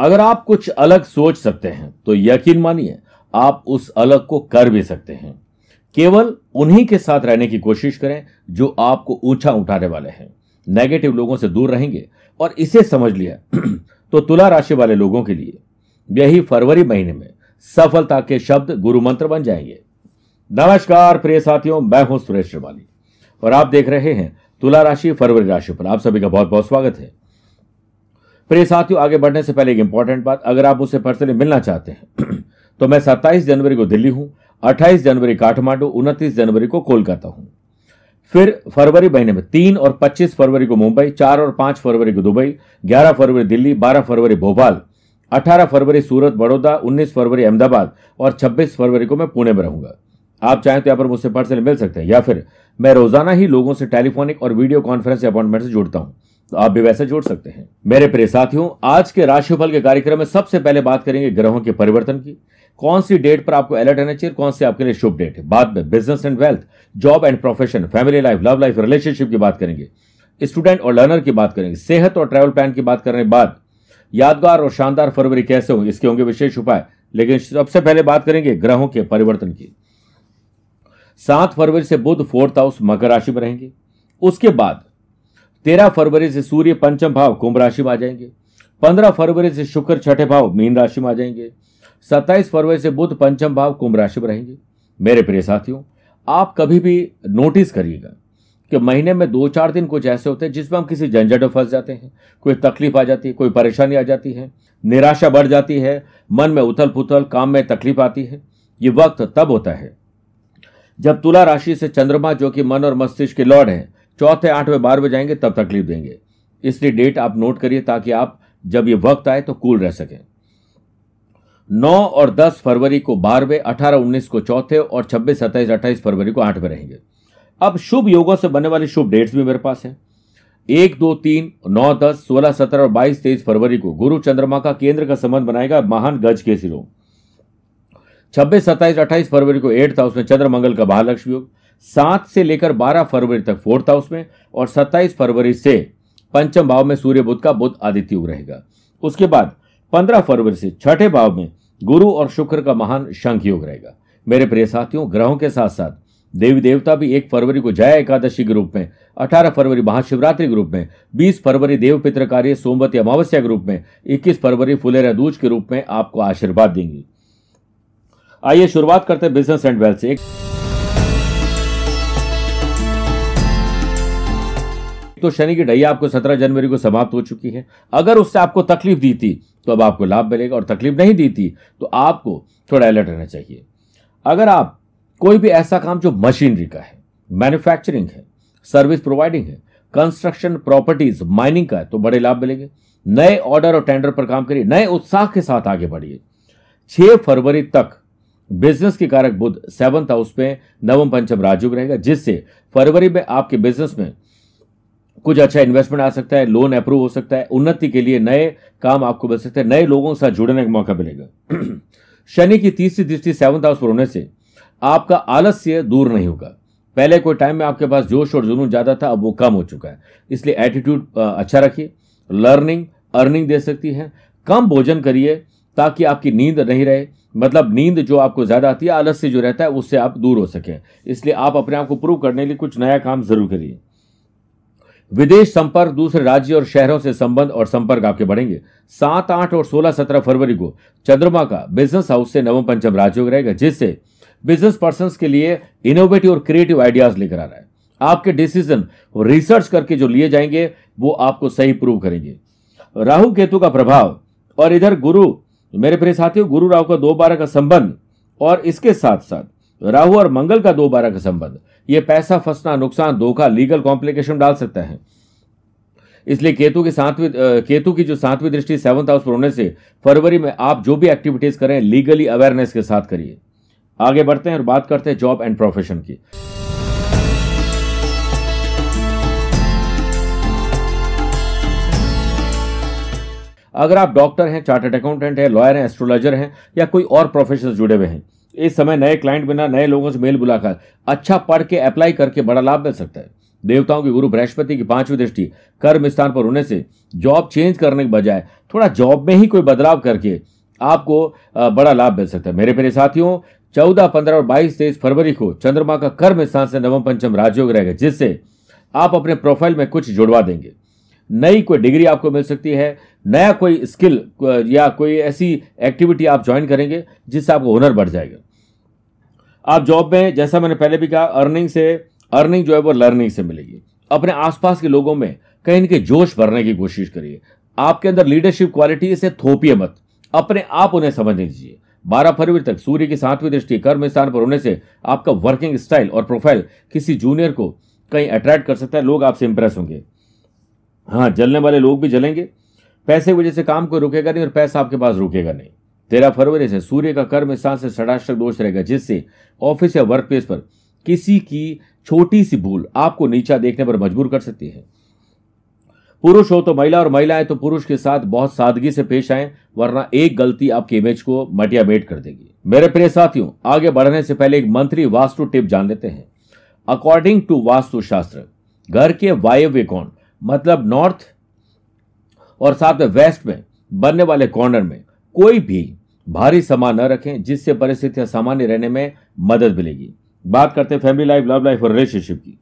अगर आप कुछ अलग सोच सकते हैं तो यकीन मानिए, आप उस अलग को कर भी सकते हैं। केवल उन्हीं के साथ रहने की कोशिश करें जो आपको ऊँचा उठाने वाले हैं। नेगेटिव लोगों से दूर रहेंगे और इसे समझ लिया। तो तुला राशि वाले लोगों के लिए, यही फरवरी महीने में सफलता के शब्द गुरु मंत्र बन जाएँगे। नमस्कार प्रिय साथियों, मैं हूँ सुरेश श्रिवाली। और आप देख रहे हैं तुला राशि फरवरी राशि पर। आप सभी का बहुत बहुत स्वागत है। प्रिय साथियों, आगे बढ़ने से पहले एक इंपॉर्टेंट बात, अगर आप मुझसे पर्सनली मिलना चाहते हैं तो मैं 27 जनवरी को दिल्ली हूँ 28 जनवरी काठमांडू 29 जनवरी को कोलकाता हूँ। फिर फरवरी महीने में तीन और 25 फरवरी को मुंबई, चार और पाँच फरवरी को दुबई 11 फरवरी दिल्ली 12 फरवरी भोपाल 18 फरवरी सूरत, बड़ौदा 19 फरवरी अहमदाबाद और 26 फरवरी को मैं पुणे में रहूँगा। आप चाहें तो यहाँ पर मुझसे पर्सनली मिल सकते हैं, या फिर मैं रोज़ाना ही लोगों से टेलीफोनिक और वीडियो कॉन्फ्रेंस अपॉइंटमेंट से जुड़ता हूँ। आप भी वैसे जोड़ सकते हैं। मेरे प्रिय साथियों, आज के राशिफल के कार्यक्रम में सबसे पहले बात करेंगे ग्रहों के परिवर्तन की। कौन सी डेट पर आपको अलर्ट रहना चाहिए, कौन सी आपके लिए शुभ डेट है? बाद में business and wealth job and profession family life love life relationship की बात करेंगे। स्टूडेंट और लर्नर की बात करेंगे। सेहत और ट्रैवल प्लान की बात करने के बाद, यादगार और शानदार फरवरी कैसे होंगे, इसके होंगे विशेष उपाय। लेकिन सबसे पहले बात करेंगे ग्रहों के परिवर्तन की। सात फरवरी से बुध फोर्थ हाउस मकर राशि में रहेंगे। उसके बाद तेरह फरवरी से सूर्य पंचम भाव कुंभ राशि में आ जाएँगे। पंद्रह फरवरी से शुक्र छठे भाव मीन राशि में आ जाएँगे। सत्ताईस फरवरी से बुध पंचम भाव कुंभ राशि में रहेंगे। मेरे प्रिय साथियों, आप कभी भी नोटिस करिएगा कि महीने में दो चार दिन कुछ ऐसे होते हैं जिसमें हम किसी झंझट में फंस जाते हैं, कोई तकलीफ़ आ जाती है, कोई परेशानी आ जाती है, निराशा बढ़ जाती है, मन में उथल पुथल काम में तकलीफ़ आती है। ये वक्त तब होता है जब तुला राशि से चंद्रमा, जो कि मन और मस्तिष्क के लॉर्ड हैं चौथे आठवें बारहवें जाएँगे, तब तकलीफ़ देंगे। इसलिए डेट आप नोट करिए ताकि आप, जब ये वक्त आए तो कूल रह सकें। नौ और दस फरवरी को बारहवें अठारह उन्नीस को चौथे और छब्बीस, सत्ताईस, अट्ठाईस फरवरी को आठवें रहेंगे। अब शुभ योगों से बनने वाले शुभ डेट्स भी मेरे पास है। एक, दो, तीन, नौ, दस, सोलह, सत्रह और बाईस, तेईस फरवरी को गुरु चंद्रमा का केंद्र का संबंध बनाएगा महान गज के सिरों छब्बीस, सत्ताईस, अट्ठाईस फरवरी को एट्थ हाउस में चंद्र मंगल का महालक्ष्मी योग। सात से लेकर बारह फरवरी तक फोर्थ हाउस में और सत्ताईस फरवरी से पंचम भाव में सूर्य बुद्ध का बुद्ध आदित्य रहेगा। उसके बाद पंद्रह फरवरी से छठे भाव में गुरु और शुक्र का महान शंख योग रहेगा। मेरे प्रिय साथियों, ग्रहों के साथ साथ देवी देवता भी एक फरवरी को जया एकादशी के रूप में, अठारह फरवरी महाशिवरात्रि के रूप में, बीस फरवरी देव पित्र कार्य, सोमवती अमावस्या के रूप में, इक्कीस फरवरी फुलेरा दूज के रूप में आपको आशीर्वाद देंगी। आइए शुरुआत करते हैं बिज़नेस एंड वेल्थ से। तो शनि की ढैया आपको 17 जनवरी को समाप्त हो चुकी है। अगर उससे आपको तकलीफ़ दी थी तो अब आपको लाभ मिलेगा और तकलीफ़ नहीं दी थी तो आपको थोड़ा अलर्ट रहना चाहिए। अगर आप कोई भी ऐसा काम जो मशीनरी का है, मैन्युफैक्चरिंग है, सर्विस प्रोवाइडिंग है, कंस्ट्रक्शन प्रॉपर्टीज़, माइनिंग का है तो बड़े लाभ मिलेंगे। नए ऑर्डर और टेंडर पर काम करिए, नए उत्साह के साथ आगे बढ़िए। छह फरवरी तक बिज़नेस के कारक बुद्ध सेवंथ हाउस में नवम पंचम राजयोग रहेगा, जिससे फरवरी में आपके बिज़नेस में कुछ अच्छा इन्वेस्टमेंट आ सकता है लोन अप्रूव हो सकता है, उन्नति के लिए नए काम आपको मिल सकते हैं, नए लोगों के साथ जुड़ने का मौका मिलेगा। शनि की तीसरी दृष्टि सेवंथ हाउस पर होने से आपका आलस्य दूर नहीं होगा। पहले कोई टाइम में आपके पास जोश और जुनून ज़्यादा था, अब वो कम हो चुका है। इसलिए एटीट्यूड अच्छा रखिए। लर्निंग अर्निंग दे सकती है। कम भोजन करिए ताकि आपकी नींद नहीं रहे। मतलब नींद जो आपको ज़्यादा आती है, आलस्य जो रहता है, उससे आप दूर हो सकें। इसलिए आप अपने आप को प्रूव करने के लिए कुछ नया काम ज़रूर करिए। विदेश संपर्क दूसरे राज्य और शहरों से संबंध और संपर्क आपके बढ़ेंगे। सात, आठ और सोलह, सत्रह फरवरी को चंद्रमा का बिज़नेस हाउस से नवम पंचम राजयोग रहेगा जिससे बिज़नेस पर्सन के लिए इनोवेटिव और क्रिएटिव आइडियाज़ लेकर आ रहा है। आपके डिसीज़न रिसर्च करके जो लिए जाएँगे, वो आपको सही प्रूव करेंगे। राहु केतु का प्रभाव और इधर गुरु, मेरे प्रिय साथियों, गुरु राहु का दो बारह का संबंध और इसके साथ साथ राहु और मंगल का दो बारह का संबंध। ये पैसा फंसना, नुकसान, धोखा, लीगल कॉम्प्लिकेशन डाल सकता है। इसलिए केतु की सातवीं केतु की जो सातवीं दृष्टि सेवंथ हाउस पर होने से फरवरी में आप जो भी एक्टिविटीज़ करें लीगली अवेयरनेस के साथ करिए। आगे बढ़ते हैं और बात करते हैं जॉब एंड प्रोफेशन की। अगर आप डॉक्टर हैं चार्टर्ड अकाउंटेंट हैं लॉयर हैं एस्ट्रोलॉजर हैं, या कोई और प्रोफेशन जुड़े हुए हैं इस समय नए क्लाइंट बिना नए लोगों से मेल बुलाकर अच्छा पढ़ के अप्लाई करके बड़ा लाभ मिल सकता है। देवताओं के गुरु बृहस्पति की पांचवी दृष्टि, कर्म स्थान पर होने से जॉब चेंज करने के बजाय थोड़ा जॉब में ही कोई बदलाव करके आपको बड़ा लाभ मिल सकता है। मेरे प्रिय साथियों, चौदह, पंद्रह और बाईस, तेईस फरवरी को चंद्रमा का कर्म स्थान से नवम, पंचम राजयोग रहेगा, जिससे आप अपने प्रोफ़ाइल में कुछ जुड़वा देंगे। नई कोई डिग्री आपको मिल सकती है, नया कोई स्किल, या कोई ऐसी एक्टिविटी आप ज्वाइन करेंगे जिससे आपको हुनर बढ़ जाएगा। आप जॉब में, जैसा मैंने पहले भी कहा अर्निंग से अर्निंग जो है वो लर्निंग से मिलेगी। अपने आसपास के लोगों में कहीं के जोश भरने की कोशिश करिए। आपके अंदर लीडरशिप क्वालिटी से थोपिए मत। अपने आप उन्हें समझने दीजिए बारह फरवरी तक सूर्य की सातवीं दृष्टि, कर्म स्थान पर होने से आपका वर्किंग स्टाइल और प्रोफ़ाइल किसी जूनियर को कहीं अट्रैक्ट कर सकता है। लोग आपसे इंप्रेस होंगे। हाँ जलने वाले लोग भी जलेंगे। पैसे की वजह से काम कोई रुकेगा नहीं और पैसा आपके पास रुकेगा नहीं। तेरह फरवरी से सूर्य का कर्म स्थान से षडाष्टक दोष रहेगा, जिससे ऑफ़िस या वर्क प्लेस पर किसी की छोटी सी भूल आपको नीचा देखने पर मजबूर कर सकती है। पुरुष हो तो महिला और महिलाएँ तो पुरुष के साथ बहुत सादगी से पेश आए, वरना एक गलती आपकी इमेज को मटियामेट कर देगी। मेरे प्रिय साथियों, आगे बढ़ने से पहले एक मंत्री वास्तु टिप जान लेते हैं। अकॉर्डिंग टू वास्तु शास्त्र घर के वायव्य कौन? मतलब नॉर्थ और साथ में वेस्ट में, बनने वाले कॉर्नर में, कोई भी भारी सामान न रखें, जिससे परिस्थितियाँ सामान्य रहने में मदद मिलेगी। बात करते हैं फैमिली लाइफ, लव लाइफ और रिलेशनशिप की।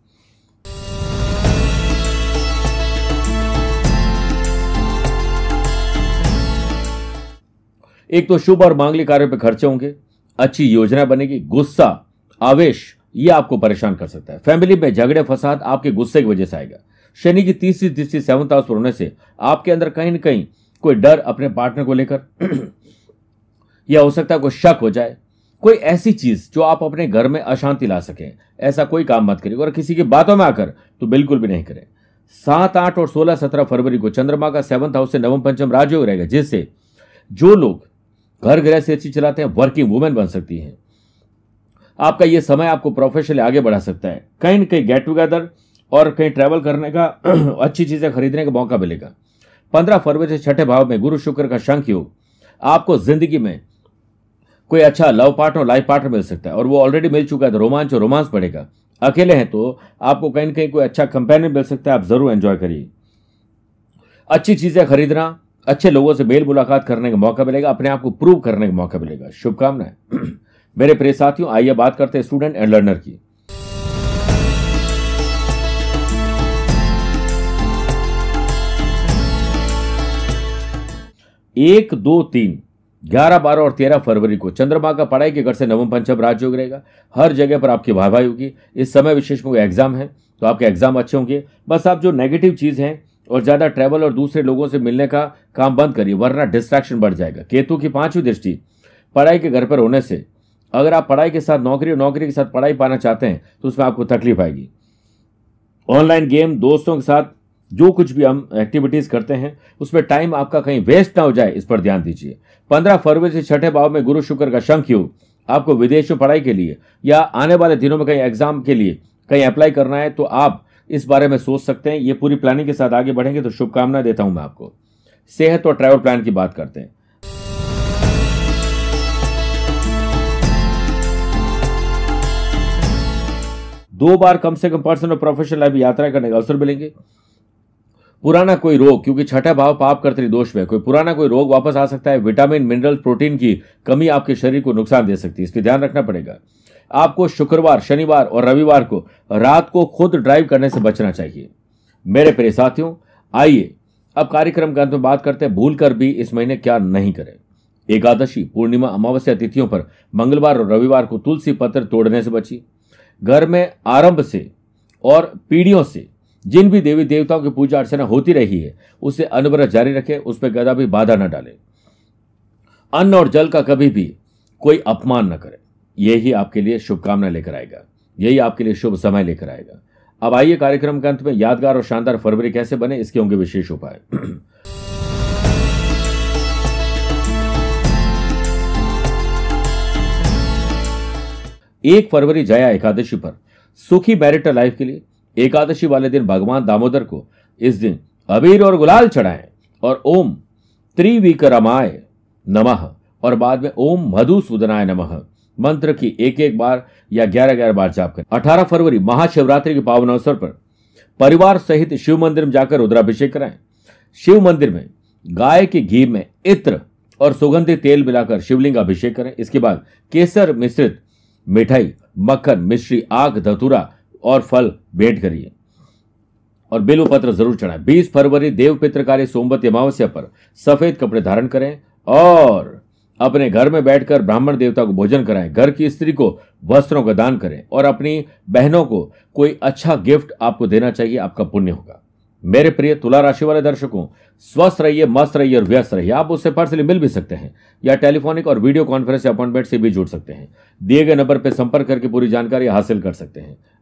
एक तो शुभ और मांगलिक कार्यों पर खर्चे होंगे, अच्छी योजना बनेगी, गुस्सा, आवेश, ये आपको परेशान कर सकता है। फैमिली में झगड़े, फसाद आपके गुस्से की वजह से आएगा। शनि की तीसरी दृष्टि सेवंथ हाउस पर होने से आपके अंदर कहीं ना कहीं कोई डर अपने पार्टनर को लेकर या हो सकता है कोई शक हो जाए। कोई ऐसी चीज़ जो आप अपने घर में अशांति ला सकें। ऐसा कोई काम मत करिए। और किसी की बातों में आकर तो बिल्कुल भी नहीं करें। सात, आठ और सोलह, सत्रह फरवरी को चंद्रमा का सेवंथ हाउस से नवम, पंचम राजयोग रहेगा, जिससे जो लोग घर गृह से अच्छी चलाते हैं वर्किंग वुमेन बन सकती हैं। आपका यह समय आपको प्रोफेशनली आगे बढ़ा सकता है। कहीं ना कहीं गेट टुगेदर और कहीं ट्रैवल करने का, अच्छी चीज़ें खरीदने का मौका मिलेगा। पंद्रह फरवरी से छठे भाव में गुरु शुक्र का शंख योग। आपको ज़िंदगी में कोई अच्छा लव पार्टनर लाइफ पार्टनर मिल सकता है और वो ऑलरेडी मिल चुका है तो रोमांच और रोमांस बढ़ेगा। अकेले हैं तो आपको कहीं ना कहीं कोई अच्छा कंपेनियन मिल सकता है, आप ज़रूर एंजॉय करिए। अच्छी चीज़ें खरीदना, अच्छे लोगों से मेल मुलाकात करने का मौका मिलेगा, अपने आप को प्रूव करने का मौका मिलेगा। शुभकामनाएँ। मेरे प्रिय साथियों, आइए बात करते हैं स्टूडेंट एंड लर्नर की। एक, दो, तीन, ग्यारह, बारह और तेरह फरवरी को चंद्रमा का पढ़ाई के घर से नवम पंचम राजयोग रहेगा। हर जगह पर आपकी भाई होगी। इस समय विशेष में एग्ज़ाम है तो आपके एग्ज़ाम अच्छे होंगे। बस आप जो नेगेटिव चीज़ है और ज़्यादा ट्रैवल और दूसरे लोगों से मिलने का काम बंद करिए, वरना डिस्ट्रैक्शन बढ़ जाएगा। केतु की पांचवी दृष्टि, पढ़ाई के घर पर होने से, अगर आप पढ़ाई के साथ नौकरी और नौकरी के साथ पढ़ाई पाना चाहते हैं तो उसमें आपको तकलीफ़ आएगी। ऑनलाइन गेम दोस्तों के साथ जो कुछ भी हम एक्टिविटीज़ करते हैं, उसमें टाइम आपका कहीं वेस्ट ना हो जाए, इस पर ध्यान दीजिए। पंद्रह फरवरी से छठे भाव में गुरु शुक्र का शंख योग, आपको विदेश में पढ़ाई के लिए या आने वाले दिनों में कहीं एग्ज़ाम के लिए कहीं अप्लाई करना है तो आप इस बारे में सोच सकते हैं। ये पूरी प्लानिंग के साथ आगे बढ़ेंगे तो शुभकामना देता हूँ मैं आपको। सेहत और ट्रैवल प्लान की बात करते हैं। दो बार कम से कम पर्सनल और प्रोफेशनल लाइफ यात्रा करने का अवसर मिलेंगे। पुराना कोई रोग, क्योंकि छठा भाव पाप करते दोष में कोई पुराना कोई रोग वापस आ सकता है, विटामिन, मिनरल, प्रोटीन की कमी आपके शरीर को नुकसान दे सकती है। इसके ध्यान रखना पड़ेगा। आपको शुक्रवार, शनिवार और रविवार को रात को खुद ड्राइव करने से बचना चाहिए। मेरे प्रिय साथियों, आइए अब कार्यक्रम के अंत में बात करते हैं। भूल कर भी इस महीने क्या नहीं करें। एकादशी, पूर्णिमा, अमावस्या तिथियों पर मंगलवार और रविवार को तुलसी पत्र तोड़ने से बची घर में आरंभ से और पीढ़ियों से जिन भी देवी देवताओं की पूजा अर्चना होती रही है, उसे अनवरत जारी रखे, उस पर कदा भी बाधा न डाले। अन्न और जल का कभी भी कोई अपमान न करें। यही आपके लिए शुभकामना लेकर आएगा। यही आपके लिए शुभ समय लेकर आएगा। अब आइए कार्यक्रम के अंत में यादगार और शानदार फरवरी कैसे बने, इसके होंगे विशेष उपाय। एक फरवरी जया एकादशी पर सुखी मैरिटल लाइफ के लिए एकादशी वाले दिन भगवान दामोदर को इस दिन अबीर और गुलाल चढ़ाएँ और ओम त्रिविक्रमाय नमः और बाद में ओम मधुसूदनाय नमः मंत्र की एक एक बार या ग्यारह ग्यारह बार जाप करें। अठारह फरवरी, महाशिवरात्रि के पावन अवसर पर परिवार सहित शिव मंदिर में जाकर रुद्राभिषेक कराएँ। शिव मंदिर में गाय के घी में इत्र और सुगंधित तेल मिलाकर शिवलिंग अभिषेक करें। इसके बाद केसर मिश्रित मिठाई, मक्खन, मिश्री, आग, धतुरा और फल भेंट करिए। और बेलू पत्र ज़रूर चढ़ाएँ। बीस फरवरी देव पित्रकारी सोमवती अमावस्या पर सफ़ेद कपड़े धारण करें और अपने घर में बैठकर ब्राह्मण देवता को भोजन कराएँ। घर की स्त्री को वस्त्रों का दान करें और अपनी बहनों को कोई अच्छा गिफ्ट आपको देना चाहिए, आपका पुण्य होगा। मेरे प्रिय तुला राशि वाले दर्शकों, स्वस्थ रहिए, मस्त रहिए और व्यस्त रहिए। आप उससे पर्सनली मिल भी सकते हैं या टेलीफोनिक और वीडियो कॉन्फ्रेंस अपॉइंटमेंट से भी जुड़ सकते हैं। दिए गए नंबर पर संपर्क करके पूरी जानकारी हासिल कर सकते हैं।